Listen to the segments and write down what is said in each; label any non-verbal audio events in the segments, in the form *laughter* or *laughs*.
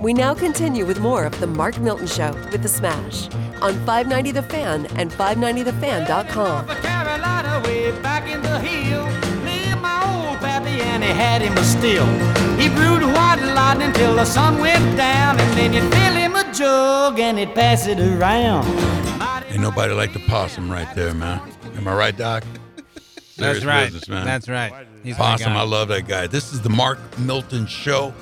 We now continue with more of The Mark Milton Show with The Smash on 590 The Fan and 590TheFan.com. Carolina way back in the hill. Me and my old pappy and he had him a still. He brewed white lightning till the sun went down, and then you'd fill him a jug and he'd pass it around. Ain't nobody like the possum right there, man. Am I right, Doc? That's right. business, man. That's right. He's Possum. I love that guy. This is the Mark Milton Show.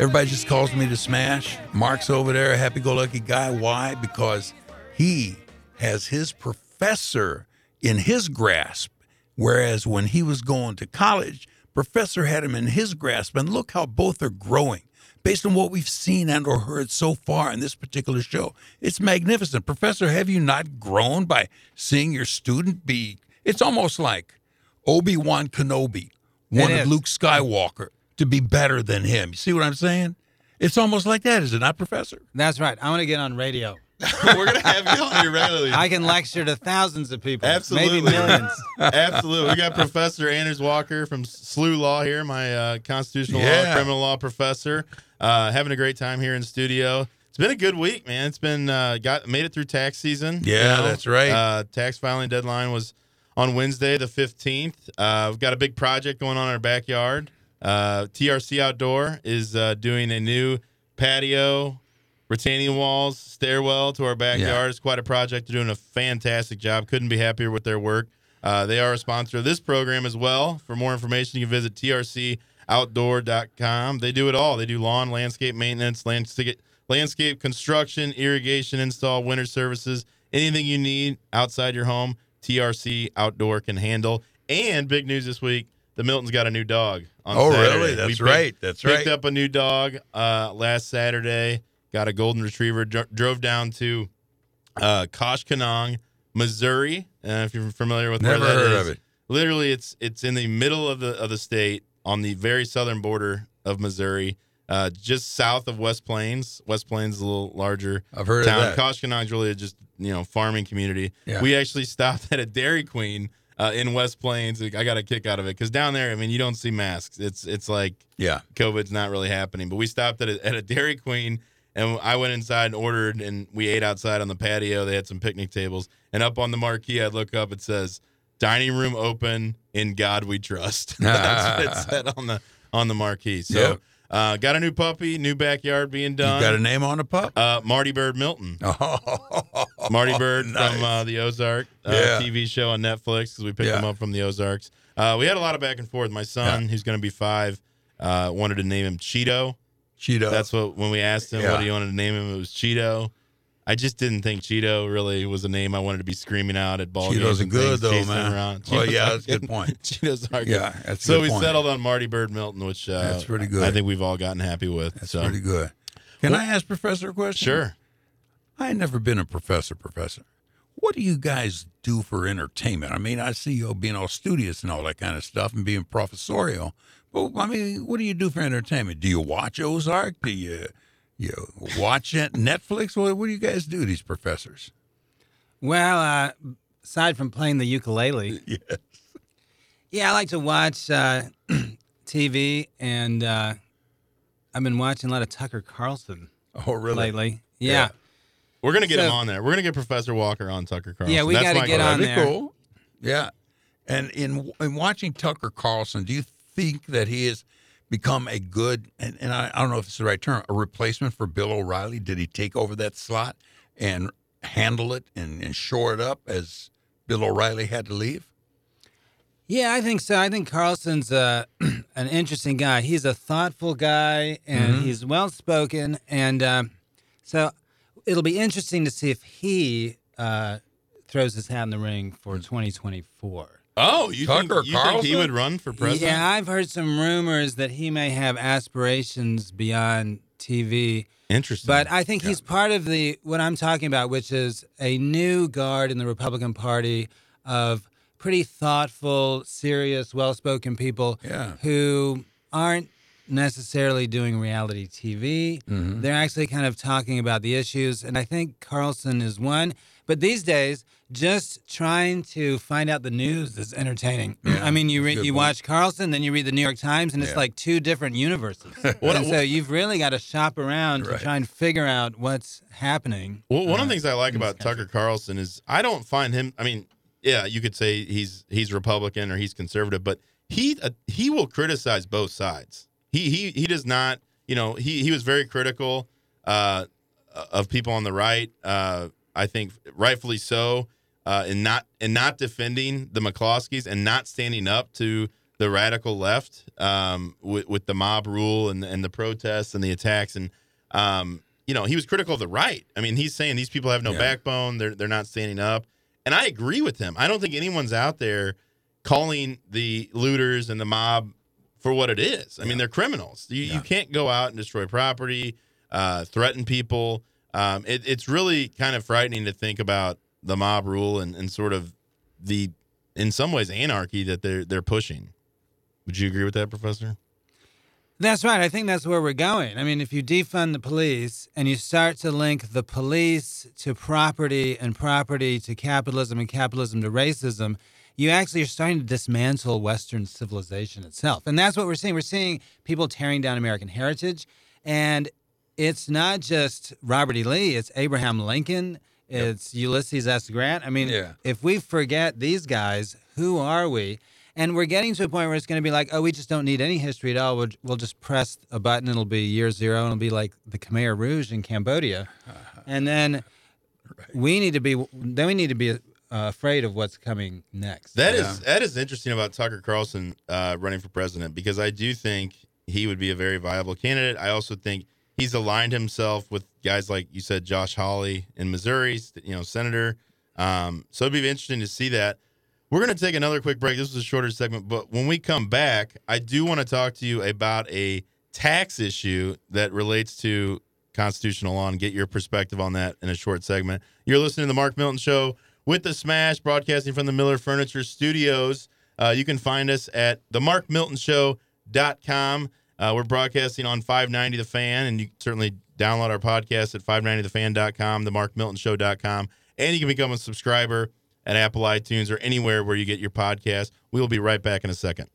Everybody just calls me to smash. Mark's over there, a happy-go-lucky guy. Why? Because he has his professor in his grasp, whereas when he was going to college, professor had him in his grasp. And look how both are growing. Based on what we've seen and or heard so far in this particular show, it's magnificent. Professor, have you not grown by seeing your student be? It's almost like Obi Wan Kenobi wanted is. Luke Skywalker to be better than him. You see what I'm saying? It's almost like that, is it not, Professor? That's right. I want to get on radio. *laughs* We're gonna have you on here regularly. I can lecture to thousands of people. Absolutely. Maybe millions. *laughs* Absolutely. We got Professor Anders Walker from SLU Law here, my uh, constitutional law, criminal law professor. Uh, having a great time here in studio. It's been a good week, man. It's been uh, got made it through tax season. Yeah, that's right. Uh, tax filing deadline was on Wednesday, the fifteenth. Uh, we've got a big project going on in our backyard. Uh, TRC Outdoor is uh, doing a new patio, retaining walls, stairwell to our backyard. It's quite a project. They're doing a fantastic job. Couldn't be happier with their work. Uh, they are a sponsor of this program as well. For more information, you can visit trcoutdoor.com. They do it all. They do lawn, landscape maintenance, landscape, landscape construction, irrigation install, winter services, anything you need outside your home. TRC Outdoor can handle. And big news this week: the Miltons got a new dog. On Oh, Saturday. really? That's picked- right. That's right. picked up a new dog uh, last Saturday. Got a golden retriever. Dro- drove down to uh, Koshkonong, Missouri. Uh, if you're familiar with Never where that heard is. of it. Literally, it's it's in the middle of the of the state, on the very southern border of Missouri, uh, just south of West Plains. West Plains is a little larger I've heard town. of that. Koshkonong's really just you know farming community. Yeah. We actually *laughs* stopped at a Dairy Queen uh, in West Plains. I got a kick out of it because down there, I mean, you don't see masks. It's it's like Yeah. COVID's not really happening. But we stopped at a, at a Dairy Queen and I went inside and ordered, and we ate outside on the patio. They had some picnic tables, and up on the marquee, I look up. It says "Dining Room Open. In God We Trust." *laughs* That's what it *laughs* said on the on the marquee. So, Yep. uh, got a new puppy, new backyard being You done. got a name on the pup? uh, Marty Byrde Milton. *laughs* Oh, Marty *laughs* Byrde nice. from uh, the Ozark uh, Yeah. TV show on Netflix because we picked Yeah. him up from the Ozarks. Uh, we had a lot of back and forth. My son, who's going to be five, uh, wanted to name him Cheeto. Cheeto. That's what when we asked him Yeah. what he wanted to name him, it was Cheeto. I just didn't think Cheeto really was a name I wanted to be screaming out at ball Cheetos games. are and good, though, man. Around. Well, yeah, that's a good point. *laughs* Cheetos are good. Yeah, that's a so we point. settled on Marty Byrde Milton, which uh, That's pretty good. I think we've all gotten happy with. That's so pretty good. Can I ask Professor a question? sure. I ain't never been a professor, Professor. What do you guys do for entertainment? I mean, I see you being all studious and all that kind of stuff and being professorial. But I mean, what do you do for entertainment? Do you watch Ozark? Do you you watch it- Netflix? What, what do you guys do, these professors? Well, uh, aside from playing the ukulele, *laughs* Yes. yeah, I like to watch uh, *clears throat* TV, and uh, I've been watching a lot of Tucker Carlson Oh, really? lately. Yeah. Yeah, We're gonna get So- him on there. We're gonna get Professor Walker on Tucker Carlson. Yeah, we That's gotta get goal. on That'd there. be cool. Yeah. And in in watching Tucker Carlson, do you think that he has become a good and, and I, I don't know if it's the right term, a replacement for Bill O'Reilly? Did he take over that slot and handle it and, and shore it up as Bill O'Reilly had to leave? yeah, I think so. I think Carlson's uh, *clears throat* an interesting guy. He's a thoughtful guy, and Mm-hmm. he's well spoken, and uh, so it'll be interesting to see if he uh, throws his hat in the ring for 2024. Oh, you think Tucker you think he Carlson? would run for president? Yeah, I've heard some rumors that he may have aspirations beyond TV. Interesting. But I think he's part of the what I'm talking about, which is a new guard in the Republican Party of pretty thoughtful, serious, well-spoken people Yeah. who aren't necessarily doing reality TV. Mm-hmm. They're actually kind of talking about the issues. And I think Carlson is one. But these days, just trying to find out the news is entertaining. I mean, you read, you point. watch Carlson, then you read the New York Times, and it's Yeah. like two different universes. *laughs* What- and so you've really got to shop around Right. to try and figure out what's happening. Well, one of uh, the things I like about. Tucker Carlson is I don't find him. I mean, yeah, you could say he's he's Republican or he's conservative, but he uh, he will criticize both sides. He he he does not. You know, he he was very critical uh, of people on the right. Uh, I think rightfully so, uh, in not in not defending the McCloskeys and not standing up to the radical left um, with, with the mob rule and and the protests and the attacks and um, you know he was critical of the right. I mean, he's saying these people have no Yeah. backbone. They're they're not standing up, and I agree with him. I don't think anyone's out there calling the looters and the mob for what it is. I mean, they're criminals. You, you can't go out and destroy property, uh, threaten people. Um, it, it's really kind of frightening to think about the mob rule and, and sort of the, in some ways, anarchy that they're they're pushing. Would you agree with that, Professor? That's right. I think that's where we're going. I mean, if you defund the police and you start to link the police to property and property to capitalism and capitalism to racism, you actually are starting to dismantle Western civilization itself. And that's what we're seeing. We're seeing people tearing down American heritage. And it's not just Robert E. Lee, it's Abraham Lincoln, it's Ulysses S. Grant. I mean, Yeah. if we forget these guys, who are we? And we're getting to a point where it's going to be like, oh, we just don't need any history at all. We'll, we'll just press a button. It'll be year zero, and it'll be like the Khmer Rouge in Cambodia. *laughs* And then we need to be then we need to be uh, afraid of what's coming next. That is Yeah. that is interesting about Tucker Carlson uh, running for president because I do think he would be a very viable candidate. I also think he's aligned himself with guys like you said, Josh Hawley in Missouri, you know, senator. Um, so it'd be interesting to see that. We're going to take another quick break. This was a shorter segment, but when we come back, I do want to talk to you about a tax issue that relates to constitutional law and get your perspective on that in a short segment. You're listening to the Mark Milton Show with the Smash, broadcasting from the Miller Furniture Studios. Uh, you can find us at themarkmiltonshow.com. Uh, we're broadcasting on 590 The Fan, and you can certainly download our podcast at 590thefan.com, themarkmiltonshow.com, and you can become a subscriber at Apple iTunes or anywhere where you get your podcast. We will be right back in a second.